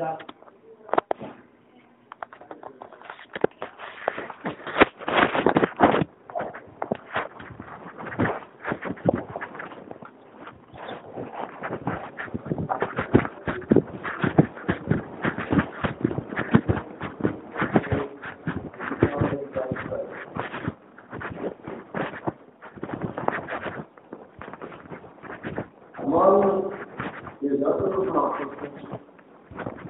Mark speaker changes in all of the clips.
Speaker 1: uh,
Speaker 2: Among his other accomplishments,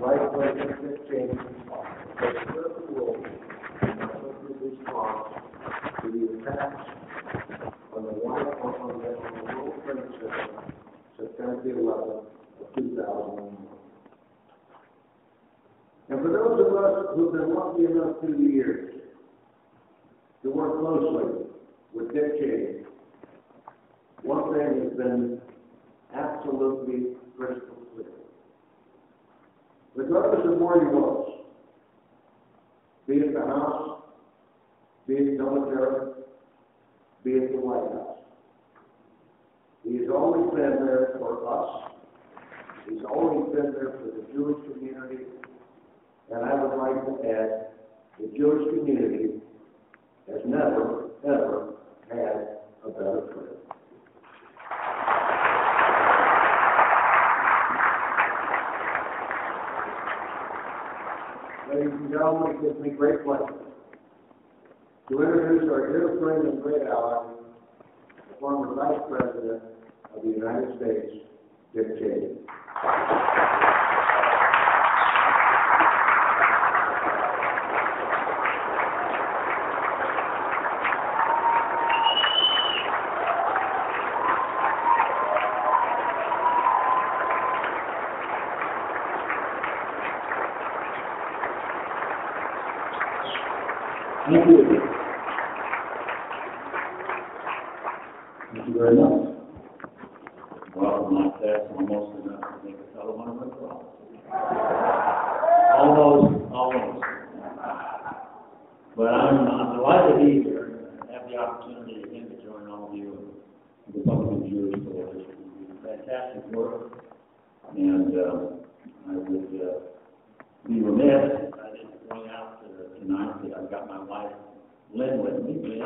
Speaker 2: Vice President Dick Cheney has served the world in a country's response to the attacks on the White House on the on the World Trade Center, September the eleventh of two thousand and one. And for those of us who've been lucky enough through the years to work closely with Dick Cheney, one thing has been absolutely crystal clear. Regardless of where he was, be it the House, be it military, be it the White House, he has always been there for us. He's always been there for the Jewish community. And I would like to add, the Jewish community has never, ever had a better friend. Ladies and gentlemen, it gives me great pleasure to introduce our dear friend and great ally, the former Vice President of the United States, Dick Cheney.
Speaker 3: Thank you. Thank you very much. Well, my that's almost enough to make a fellow want to withdraw. Almost, almost. But I'm, I'm delighted to be here and have the opportunity again to join all of you in the Republican Jewish Coalition. You do Fantastic work, and, uh, I would, uh, be remiss if I didn't point out uh, tonight that I've got my wife Lynne with me. Lynne?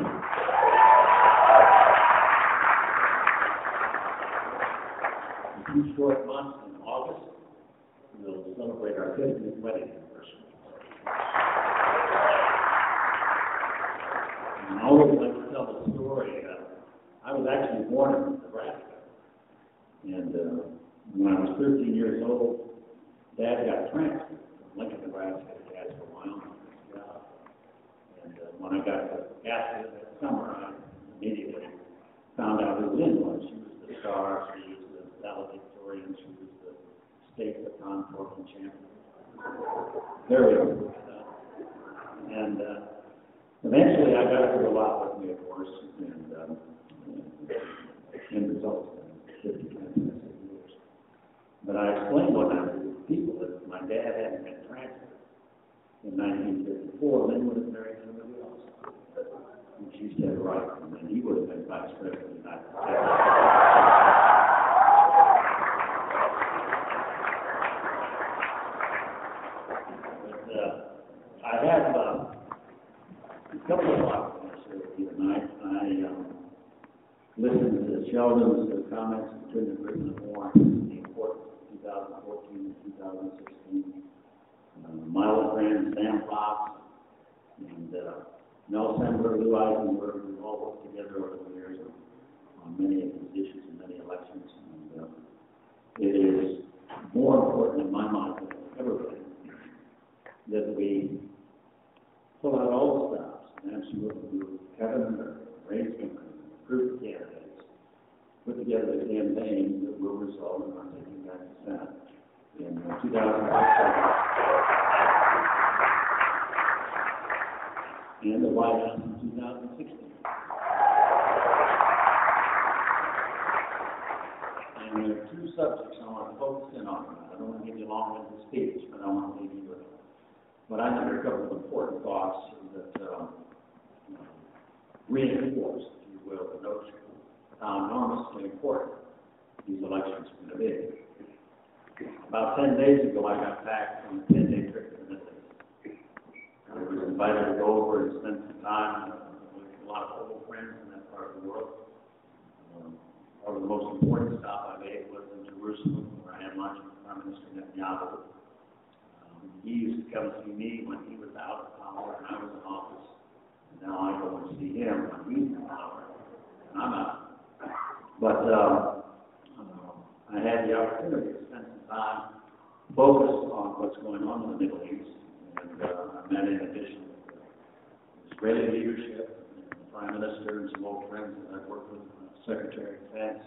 Speaker 3: In two short months in August, we'll celebrate our fiftieth wedding anniversary. And I always like to tell the story, uh, I was actually born in Nebraska. And, uh, when I was thirteen years old, Dad got transferred from Lincoln, Nebraska to Casper, Wyoming. And uh, when I got to Casper that summer, I immediately found out who Lynne was. She was the star, she was the valedictorian, she was the state baton throwing champion. Very good stuff. And uh, eventually I got to go out with me, of course, and um, end result, fifty fantastic years. But I explained one night to people that my dad hadn't been transferred in nineteen fifty-four, Lynne would have married somebody else. And she said, right, and then he would have been vice president of the United States. Uh, I have, uh, a couple of with you tonight. I, um, to Sheldon's comments between the Britain and War, the of 2014 and 2016. Uh, my old Sam Fox and uh, Mel Lew Eisenberg, we've all worked together over the years on, on many of these issues and many elections. And uh, it is more important in my mind than ever been that we pull out all the stops, Nancy Whitman, Kevin, Ray Skinner, group of candidates, put together a campaign that will result in our taking back the Senate in uh, 2016. And the White House in 2016. And there are two subjects I want to focus in on. I don't want to give you a long-winded speech, but I want to leave you with what I think are a couple of important thoughts that um, reinforce, if you will, the notion of how enormously important these elections are going to be. About ten days ago, I got back from a ten-day trip to East. I was invited to go over and spend some time with a lot of old friends in that part of the world. Um, Probably the most important stop I made was in Jerusalem, where I had lunch with Prime Minister Netanyahu. Um, He used to come see me when he was out of power and I was in office. And now I go and see him when he's in power and I'm out. But, um, I had the opportunity to spend some time focused on what's going on in the Middle East. And, uh, I met in addition with Israeli leadership, and the Prime Minister and some old friends that I've worked with, uh, Secretary of Defense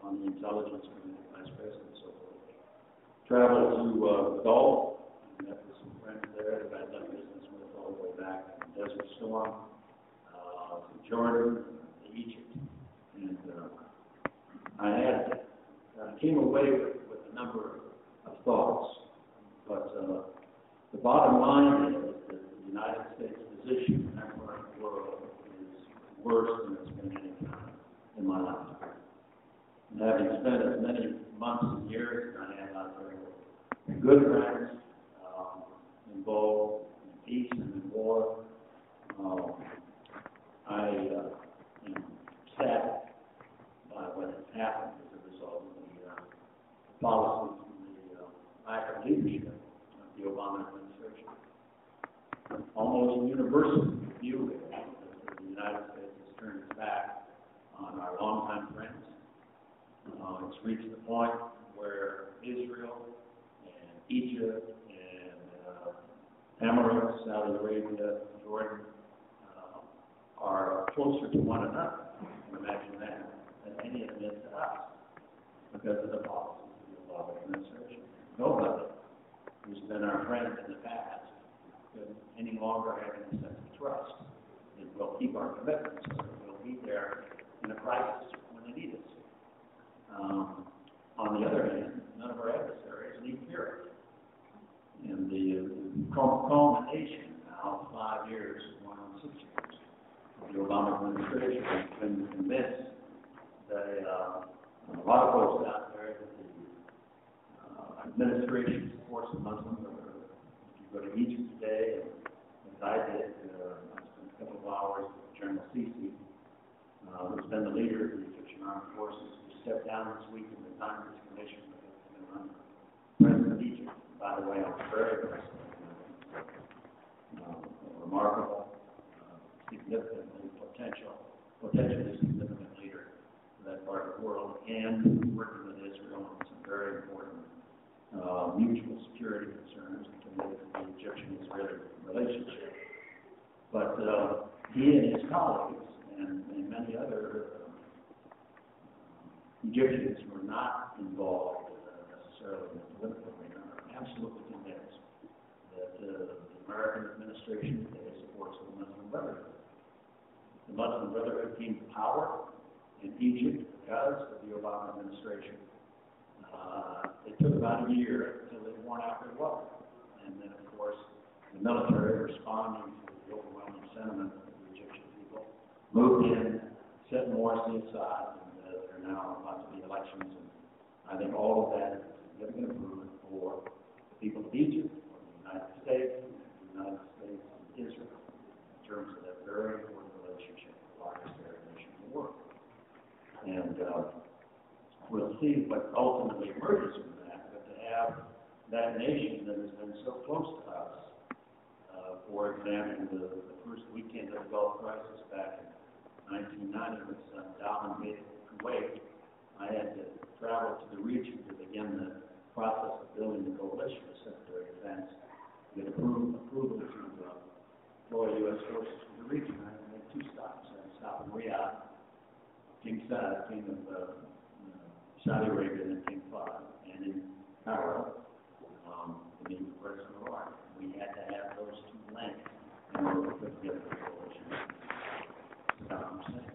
Speaker 3: on the intelligence committee, Vice President, and so forth. Traveled to, uh, Gulf, met with some friends there that I'd done business with all the way back from Desert Storm, uh, to Jordan, to Egypt. And, uh, came away with, with a number of thoughts, but, uh, the bottom line is that the United States position in the world is worse than it's been any time in my lifetime. And having spent as many months and years as I have out there with good friends, um, involved in peace and in war, um, I, uh, am saddened by what has happened as a result of the, uh, policies and the, uh, lack of leadership of the Obama administration. Almost universal view is that the United States has turned its back on our longtime friends. Uh, it's reached the point where Israel and Egypt and, uh, Emirates, Saudi Arabia, Jordan, uh, are closer to one another, imagine that, than any of them to us, because of the policies of administration. Nobody who's been our friend in the past could any longer have any sense of trust that we'll keep our commitments, we'll be there in a crisis when they need us. Um, on the other hand, none of our adversaries need fear. And the uh, culmination now, five years, going on six years, of the Obama administration has been convinced that, uh, a lot of folks out there administration supports the Muslim Brotherhood. If you go to Egypt today, as I did, uh, I spent a couple of hours with General Sisi, uh, who's been the leader of the Egyptian Armed Forces, who stepped down this week in the Congress Commission with the President of Egypt. By the way, I was very impressed with him. Uh, a remarkable, uh, significantly potential, potentially significant leader for that part of the world, and working with Israel on some very important, uh, mutual security concerns related to the Egyptian-Israeli relationship. But, uh, he and his colleagues and, and many other um, Egyptians were not involved uh, necessarily in the political arena are absolutely convinced that uh, the American administration today supports the Muslim Brotherhood. The Muslim Brotherhood came to power in Egypt because of the Obama administration. Uh, it took about a year until they worn out their welcome. And then, of course, the military responding to the overwhelming sentiment of the Egyptian people moved in, set Morsi aside, and uh, there are now about to be elections. And I think all of that is a significant improvement for the people of Egypt, for the United States, the United States and Israel, in terms of that very important relationship, the largest nation in the world. And uh, we'll see what ultimately emerges from that, but to have that nation that has been so close to us, uh, for example, the, the first weekend of the Gulf crisis back in 1990 with Saddam invaded Kuwait, I had to travel to the region to begin the process of building the coalition with Secretary of Defense, get approval, approval to uh, deploy U.S. forces to the region. I made two stops. I stopped in Riyadh, King Saud, King of uh, uh, Saudi Arabia, and King Fahd, and in Cairo, um, meet with President Mubarak. We had to have those two links in order to put together the coalition. Saddam Hussein.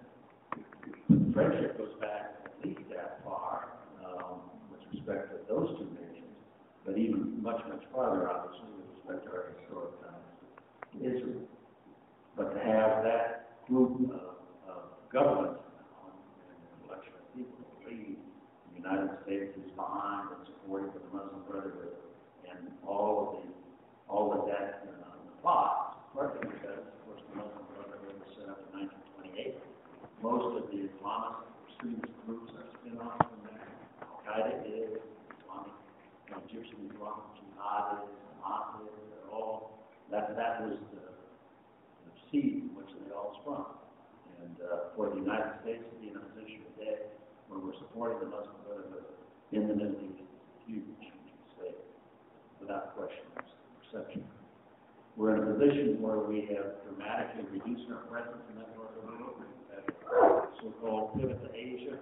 Speaker 3: The friendship goes back at least that far, um, with respect to those two nations, but even much, much farther, obviously, with respect to our historic ties to Israel. But to have that group of, of governments now, and an election of people to believe the United States is behind and of the Muslim Brotherhood. And all of the, all of that uh, applies. Partly because, of course, the Muslim Brotherhood was set up in nineteen twenty-eight. Most of the Islamist extremist groups are spin-offs from that. Al-Qaeda is, Islamic, you know, Egyptian Islamic Jihad is, Hamas is, they're all, that, that was the, the seed from which they all sprung. And, uh, for the United States to be in a position today where we're supporting the Muslim Brotherhood in the Middle East, is a huge, huge mistake, without question, it's the perception. We're in a position where we have dramatically reduced our presence in that part of the world. We've had a so-called pivot to Asia.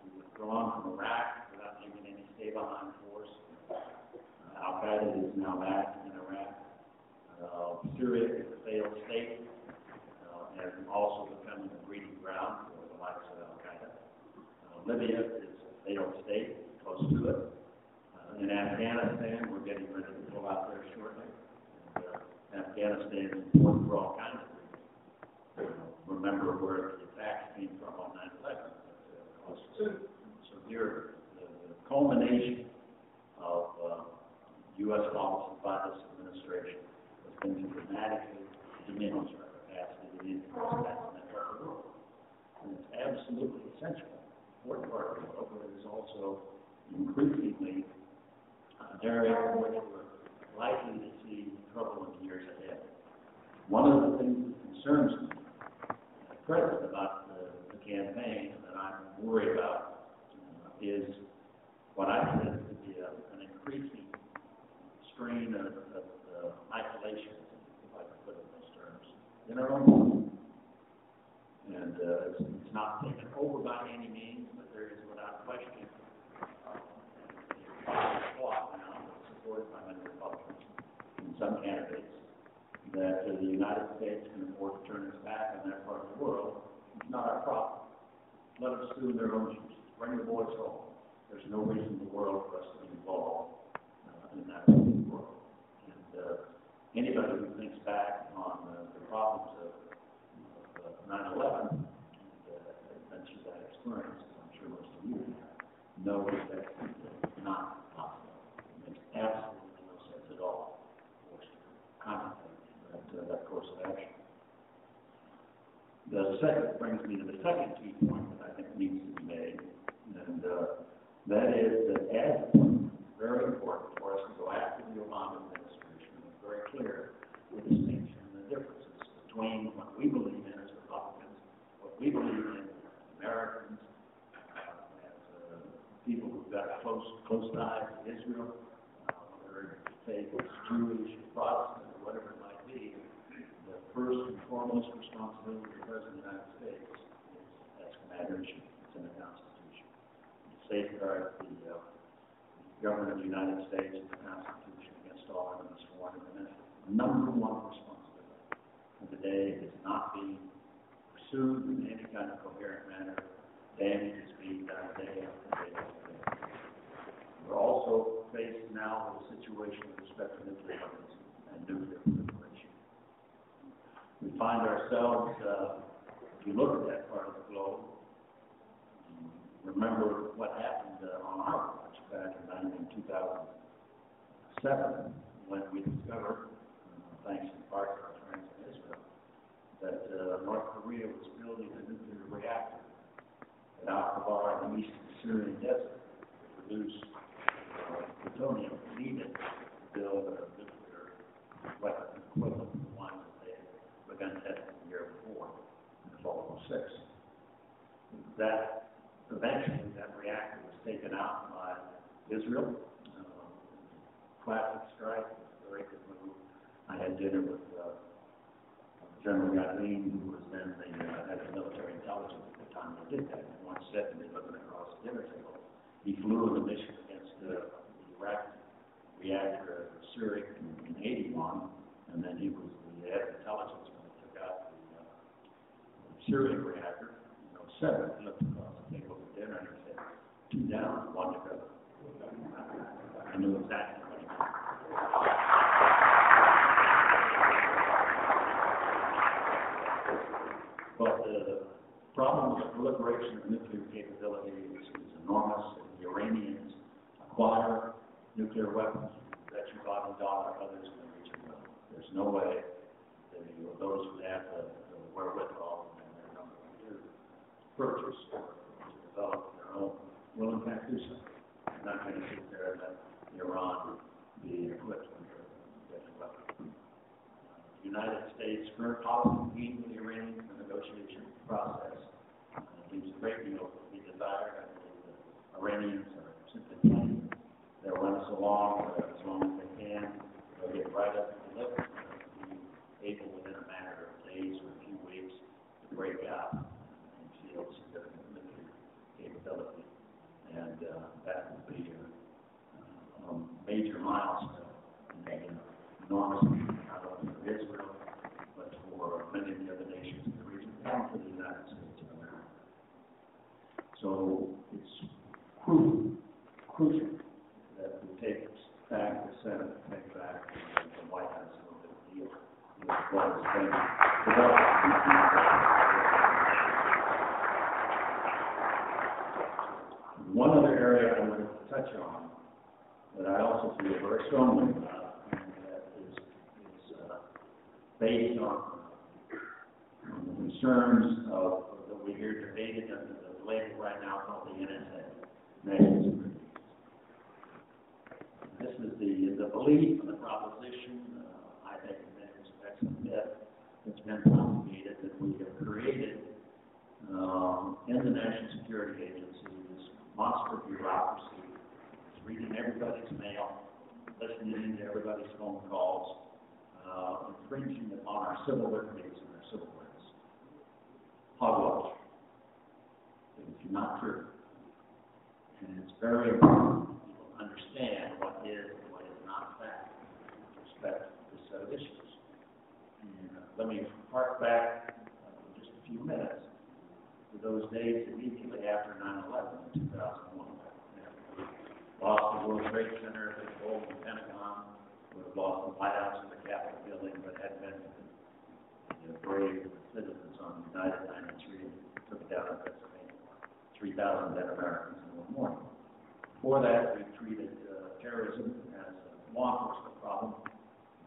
Speaker 3: We've withdrawn from Iraq without leaving any stay-behind force. Uh, Al-Qaeda is now back in Iraq. Uh, Syria is a failed state, uh, and also becoming a breeding ground for the likes of Al-Qaeda. Uh, Libya is a failed state, close to it. Uh, in Afghanistan, we're getting ready to pull out uh, Afghanistan is important for all kinds of reasons. Uh, Remember where the attacks came from on nine eleven. Uh, So here, the the culmination of, uh, U.S. policy by this administration has been to dramatically diminish our capacity to influence that part of the world. And it's absolutely essential, important part of the world, but it is also increasingly an area in which we're likely to see trouble in the years ahead. One of the things that concerns me at present about the, the campaign that I'm worried about uh, is what I consider to be a, an increasing strain of, of uh, isolation, if I can put it in those terms, in our own country. And uh, it's, it's not taken over by any means, but there is without question uh, thought now, supported by many Republicans and some candidates, that the United States can afford to turn its back on that part of the world. It's not our problem. Let them in their own shoes. Bring the boys home. There's no reason in the world for us to be involved uh, in that world. And uh, anybody who thinks back on uh, the problems of, of uh, 9/11 and uh, mentions that experience, I'm sure most of you have, know that that's not possible. It absolutely no sense at all for us to contemplate that, uh, that course of action. The second brings me to the second key point that I think needs to be made, and uh, that is that as very important for us to go after the Obama administration, it's very clear the distinction and the differences between what we believe in as Republicans, what we believe in as Americans, uh, as uh, people who've got close close ties to Israel, uh, whether faith is Jewish, Protestant, or whatever it might be, the first and foremost responsibility of the President of the United States as commander-in-chief. It's in the Constitution. To safeguard the uh, government of the United States and the Constitution against all enemies, foreign and domestic. Number one responsibility. And today is not being pursued in any kind of coherent manner. Damage is being done day after day after day. We're also faced now with a situation with respect to nuclear weapons and nuclear. We find ourselves, uh, if you look at that part of the globe, remember what happened uh, on our watch back in 2007 when we discovered, uh, thanks in part to our friends in Israel, that uh, North Korea was building a nuclear reactor at Al-Kibar in the eastern Syrian desert to produce uh, plutonium needed to build a nuclear weapon equivalent to the one that they begun testing the year before, in the fall of '06. That, eventually, that reactor was taken out by Israel. Uh, Classic strike, a very good move. I had dinner with uh, General Yadlin, who was then the uh, head of military intelligence at the time they did that. And once said to me, looking across the dinner table, he flew in the mission against the the Iraq reactor at Syria in, in 81, and then he was the head of intelligence when they took out the uh, Syrian reactor. You know, seven, looked the table at dinner and two down, one to go. I knew exactly what meant. But the problem with the proliferation of nuclear capability is, enormous. The Iranians acquire nuclear weapons, bet your bottom dollar others in the region. There's no way that you- those who have the the wherewithal and their number to purchase develop their own will in fact do so. I'm not going to sit there and let Iran be equipped with a deadly weapon. The United States' current policy being with the Iranian negotiation process uh, leaves a great deal to be desired. I believe the Iranians are simply playing. They'll run us along uh, as long as they can. They'll get right up to the limit. They'll be able within a matter of days or a few weeks to break out and field significant nuclear capability. And uh, that will be a, a major milestone in the enormous, not only for Israel, but for many of the other nations in the region, and for the United States of America. So it's crucial, crucial that we take back the Senate, take back the White House a little bit of deal with what has been developed. One other area I wanted to touch on that I also feel very strongly about, and that is, is uh, based on the concerns of, that we hear debated under the label right now called the NSA, National Security This is the, the belief and the proposition, uh, I think, in many respects, myth that's been propagated that we have created, um, in the National Security Agency, monster bureaucracy that's reading everybody's mail, listening to everybody's phone calls, uh, infringing upon our civil liberties and our civil rights. Hogwash. It's not true. And it's very important people understand what is and what is not fact with respect to this set of issues. And uh, let me hark back uh, just a few minutes those days immediately after 9/11 in 2001. Lost the World Trade Center, the Golden Pentagon, we have lost the White House and the Capitol building, but had been the brave citizens on United 93 and took down in Pennsylvania. 3,000 dead Americans in one morning. Before that, we treated uh, terrorism as a law enforcement problem.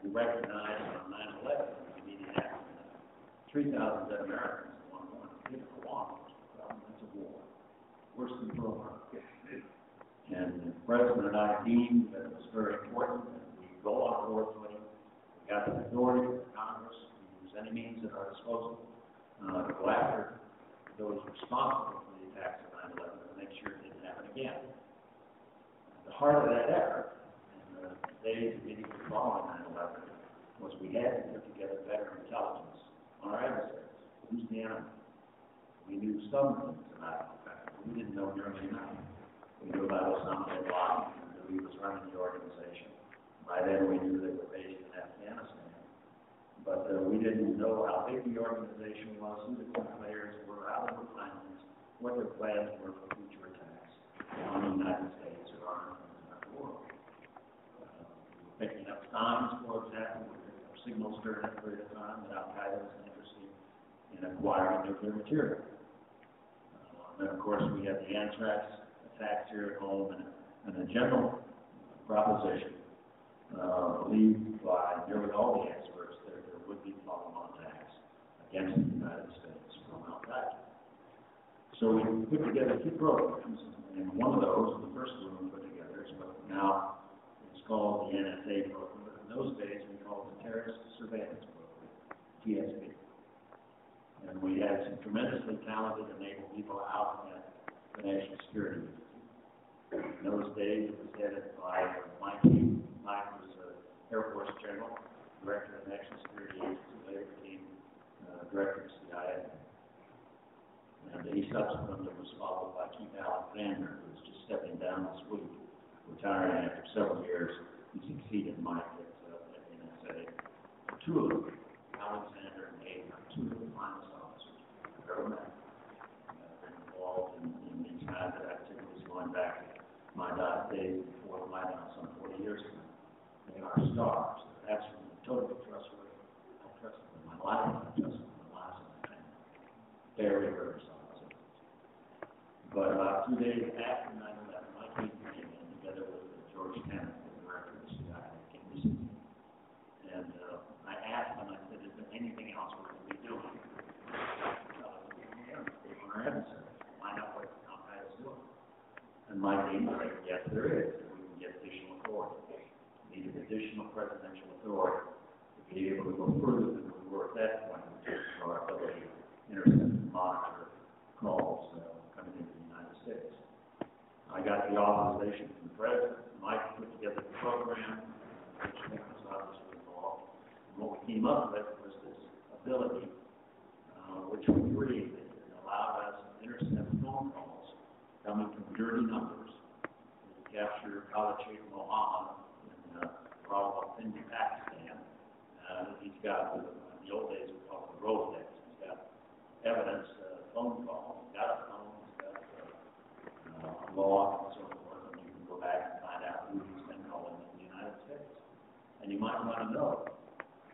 Speaker 3: We recognized on 9/11, the immediate after that, 3,000 dead Americans in one morning. It's a law enforcement problem, it's a war. Worse than Harbor. And the president and I deemed that it was very important that we go on board with it. We got the authority from Congress to use any means at our disposal, uh, to go after those responsible for the attacks of 9/11 to make sure it didn't happen again. The heart of that effort, in the days immediately following 9/11, was we had to put together better intelligence on our adversaries. Who's the enemy? We knew some things about the we didn't know nearly enough. We knew about Osama bin Laden, we knew he was running the organization. By then, we knew they were based in Afghanistan. But uh, we didn't know how big the organization was, who the key players were, how they were financed, what their plans were for future attacks on the United States or on our world. Uh, Picking up signs, for example, signals during that period of time that Al Qaeda was interested in acquiring nuclear material. Then, of course, we had the anthrax attacks here at home and, and a general proposition, uh, believed by nearly all the experts that there would be follow-on attacks against the United States from Al Qaeda. So we put together two programs, and one of those, the first one we put together, is what now is called the NSA program. But in those days, we called it the Terrorist Surveillance Program, TSP. And we had some tremendously talented and able people out at the National Security. In those days, it was headed by Mike. Mike was uh, Air Force General, Director of the National Security Agency, later became uh, Director of CIA. And he subsequently was followed by Keith Alexander, who was just stepping down this week, retiring after several years. He succeeded Mike at, uh, at NSA. Two of them, Alexander and Hayden, are two of the finest officers I've. Uh, involved in, in these kinds of activities going back my di- days before the White some forty years ago. They are stars, absolutely totally trustworthy. I trust them in my life, I trust them in the lives of my family. Very, very solid. But about two days after migraine clinic, yes, there is. We can get additional authority. We need additional presidential authority to be able to go further than we were at that point, our ability to intercept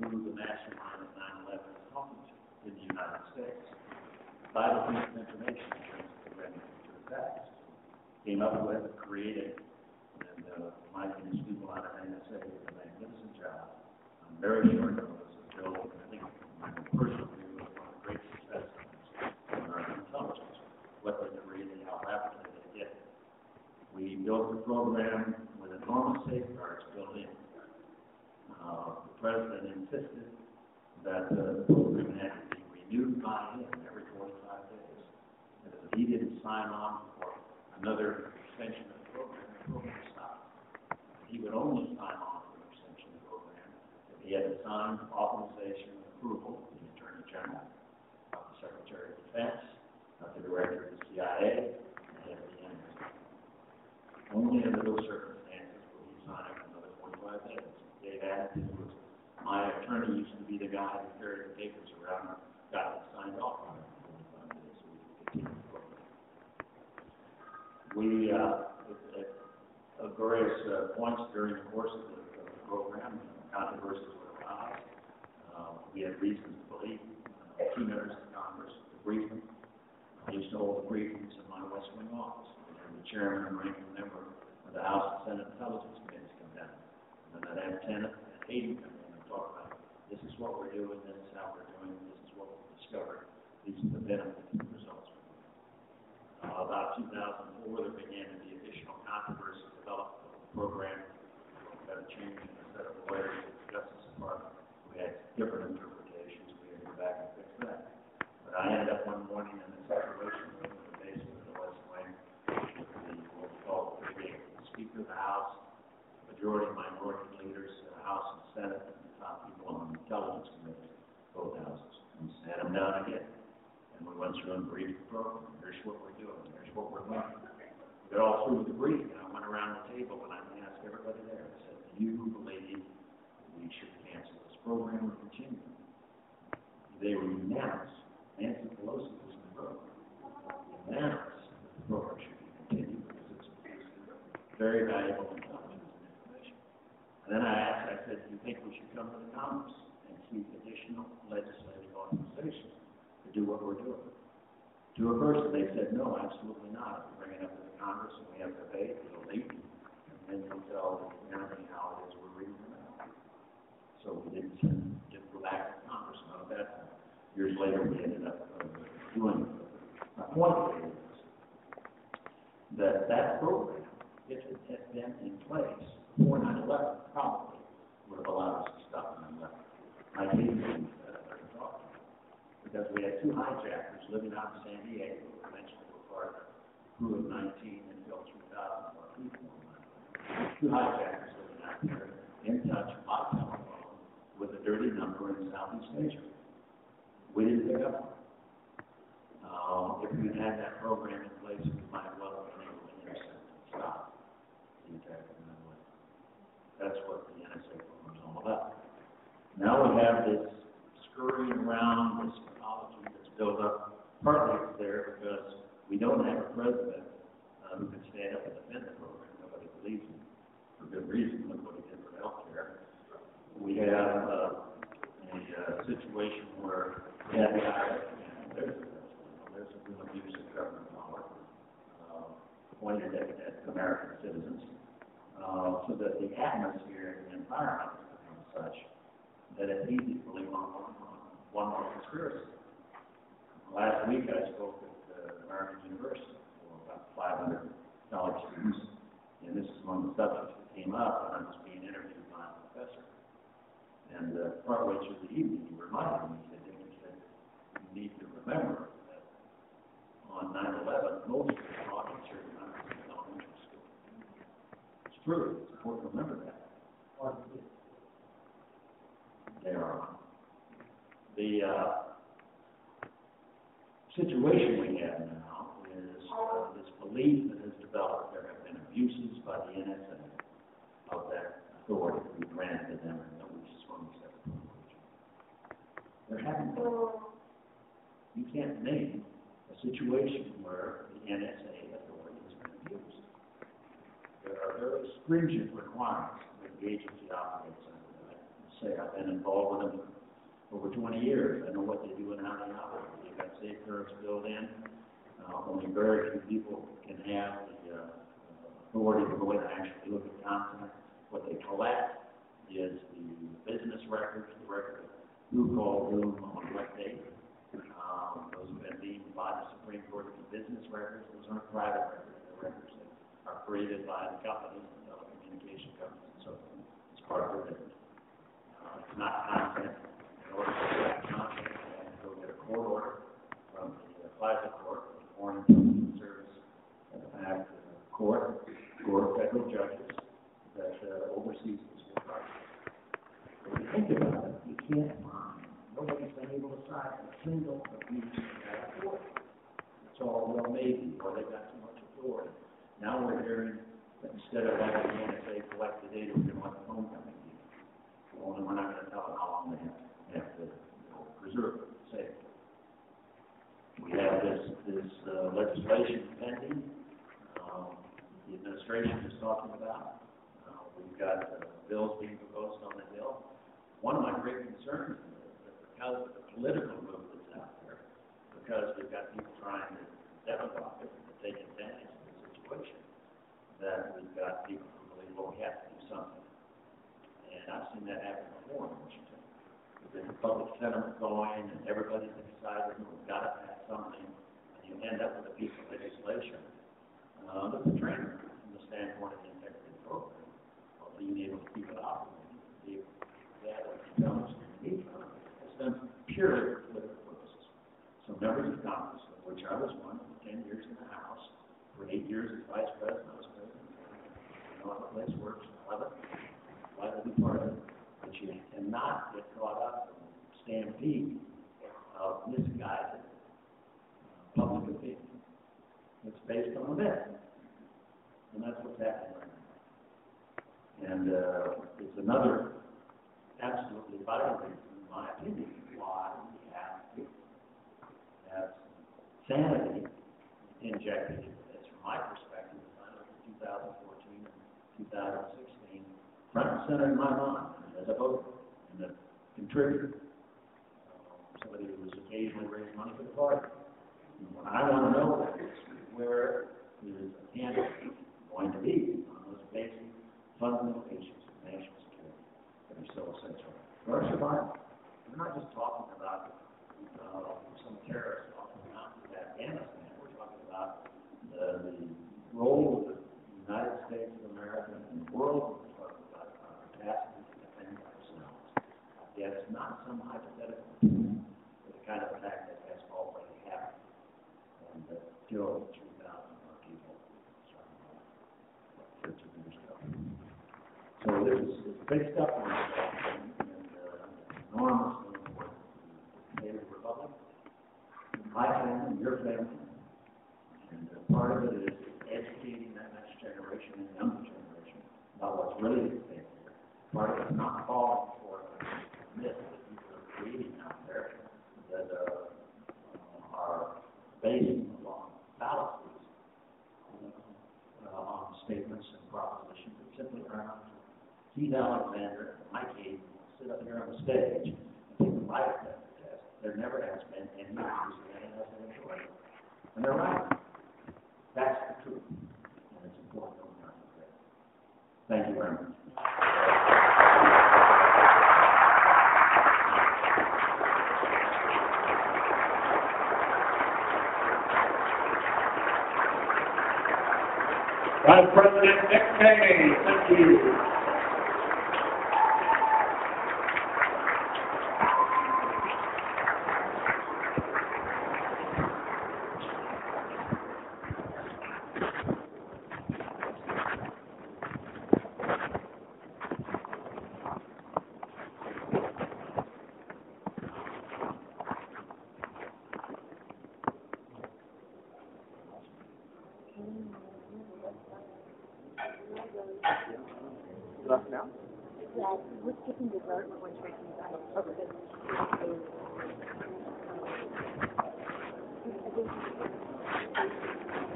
Speaker 3: who the mastermind of 9/11 is talking to in the United States. Vital piece of information in terms of preventing future attacks. Came up with, created, and, uh, Mike and people out of NSA did a magnificent job. I'm very sure it was built, I think, my personal view, was one of the great successes in American intelligence, what they created, how rapidly they did. We built the program with enormous safeguards built in. Uh, the president insisted that the program had to be renewed by him every forty-five days. And if he didn't sign on for another extension of the program, the program stopped. He would only sign on for an extension of the program if he had signed authorization and approval of the Attorney General, of the Secretary of Defense, of the Director of the CIA, and of the NSA. Only under those circumstances will he sign it for another forty-five days. Dave Addington was, my attorney used to be the guy who carried the papers around, got it signed off on it we uh, at, at, at various, uh, points during the course of the, of the program, controversies would arise. Uh, we had reasons to believe, uh, two members of Congress, the briefing, I used to hold the briefings in my West Wing office. And the chairman and ranking member of the House and Senate Intelligence Committees come down. And then I'd have Tenet and Hayden come in and talk about, this is what we're doing, this is how we're doing, this is what we've discovered, these are the benefits and results. Uh, about two thousand four, there began to be additional controversy developed with the program. We had a change in the set of lawyers in the Justice Department. We had different interpretations, we had to go back and fix that. But I ended up one morning in a situation in the basement of the West Wing with the, what we call the Speaker of the House, majority and minority leaders, uh, House and Senate, and the top people on the intelligence committees, both houses. And down again. And we went through and briefed the program. Here's what we're doing, here's what we're doing. We got all through the brief, and I went around the table and I asked everybody there, I said, do you believe we should cancel this program or continue? They were unanimous. Nancy Pelosi was in the room. Unanimous, the program should be continued because it's very valuable and information. And then I asked, I said, do you think we should come to the Congress and seek additional to do what we're doing? To a person, they said, no, absolutely not. We bring it up to the Congress and we have a debate, it'll leak, and then we'll tell everybody how it is we're reading it out. So we didn't send, didn't go back to Congress, at that. Years later, we ended up uh, doing it. My point is that that program, if it had been in place before 9/11, probably would have allowed us to stop 9/11. I hate to use that, I talk because we had two hijackers living out in San Diego, who were part of crew of 19 and killed 3,000 more people. Two hijackers living out there, in touch by telephone with a dirty number in Southeast Asia. We didn't pick up. Uh, if we had that program in place, we might well have been able to intercept and stop the attack of 9/11. That's what the NSA program is all about. Now we have this scurrying around, this built up, partly there because we don't have a president uh, who can stand up and defend the program. Nobody believes him, for good reason, look what he did for healthcare. We have, uh, a, uh, situation where the IRS, there's, there's abuse of government power, uh, pointed at, at American citizens, uh, so that the atmosphere and the environment has become such that it's easy to believe on one, one more conspiracy. Last week, I spoke at uh, American University for about five hundred college students, and this is one of the subjects that came up, and I was being interviewed by a professor. And, uh, partway through the evening, he reminded me, he said, Dick, he said, you need to remember that on nine eleven, most of the talking church members in elementary school. It's true, it's important to remember that. They are. The, uh, situation we have now is, uh, this belief that has developed, there have been abuses by the NSA of that authority we granted them, that we swung set There haven't been. You can't name a situation where the NSA authority has been abused. There are very stringent requirements that the agency operates under. I say I've been involved with them over twenty years. I know what they do and how they operate. They've got safeguards built in. Uh, only very few people can have the, uh, authority to go in and actually look at content. What they collect is the business records, the record of who called whom on what date. Um, those have been deemed by the Supreme Court to be business records. Those aren't private records. They're records that are created by the companies, the telecommunication companies and so forth. It's part of their business. Uh, it's not content. In order to collect content, you have to go get a court order the FISA Court, the Foreign Intelligence Service, and the Act uh, Court, or federal judges that uh, oversees this process. If you think about it, you can't find, nobody's been able to cite a single abuse in that court. It's all well maybe, or they got too much authority. Now we're hearing that instead of having the NSA collect the data, going to let the phone company do it. We're not gonna tell them how long they have, have to, you know, preserve it. We have this, this uh, legislation pending, um, the administration is talking about. Uh, we've got uh, bills being proposed on the Hill. One of my great concerns is because the political move that's out there, because we've got people trying to demagogue it, to take advantage of the situation, that we've got people who believe, well, we have to do something. And I've seen that happen before in Washington. A public sentiment going, and everybody's excited, and we've got to pass something, and you end up with a piece of legislation. Uh, that's a trainer from the standpoint of the integrity program, of being able to keep it operating, be able to intelligence and meet from it. It's done purely for political purposes. So members of Congress, of which I was one, for ten years in the House, for eight years as vice president, I was president. I know the place works, I love it, glad to be part of it, cannot get caught up in the stampede of misguided uh, public opinion. It's based on a myth, and that's what's happening right now. And, uh, it's another absolutely vital reason, in my opinion, why we have to have sanity injected into this. From my perspective, as I look at two thousand fourteen and two thousand sixteen, front and center in my mind, as a voter and a contributor, uh, somebody who has occasionally raised money for the party. And What I want to know is where is the going to be on those basic fundamental issues of national security that are so essential for our survival. We're not just talking about, uh, some terrorists off the mountains Afghanistan. We're talking about the, the role of the United States of America in the world. We're talking about our capacity to defend ourselves. It's not some hypothetical, but the kind of attack that has already happened and that killed three thousand more people, what, fifteen years ago. So this is, big stuff on this, and, and, uh, enormously important to the Native Republic, my family, your family. And uh, part of it is educating that next generation and younger generation about what's really at stake. Part of it is not falling the that people are creating out there that, uh, are based on fallacies, uh, on statements and propositions simply not true. Alexander, and Mike Hayden, sit up here on the stage and take a detector test. There never has been any abuse of any of them. And they're right. That's the truth. And it's important to not forget. Thank you very much.
Speaker 1: Vice Cheney, thank you.
Speaker 4: that we're skipping the road, we're going straight to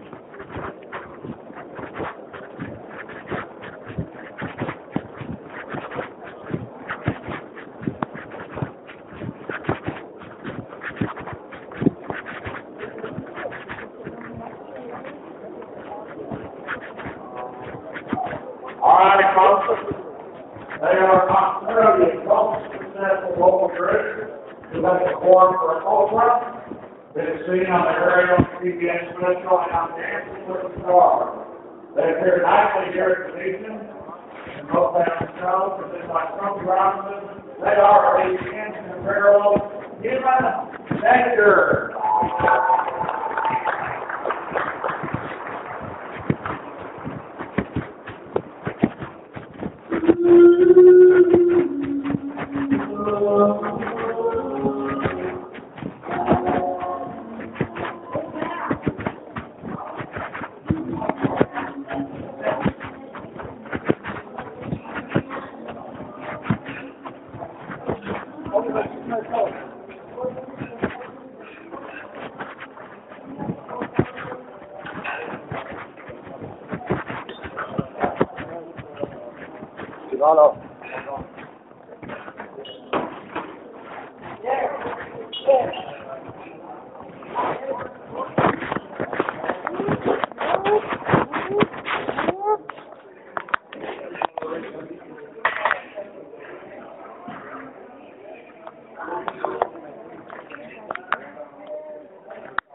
Speaker 1: you
Speaker 2: sure.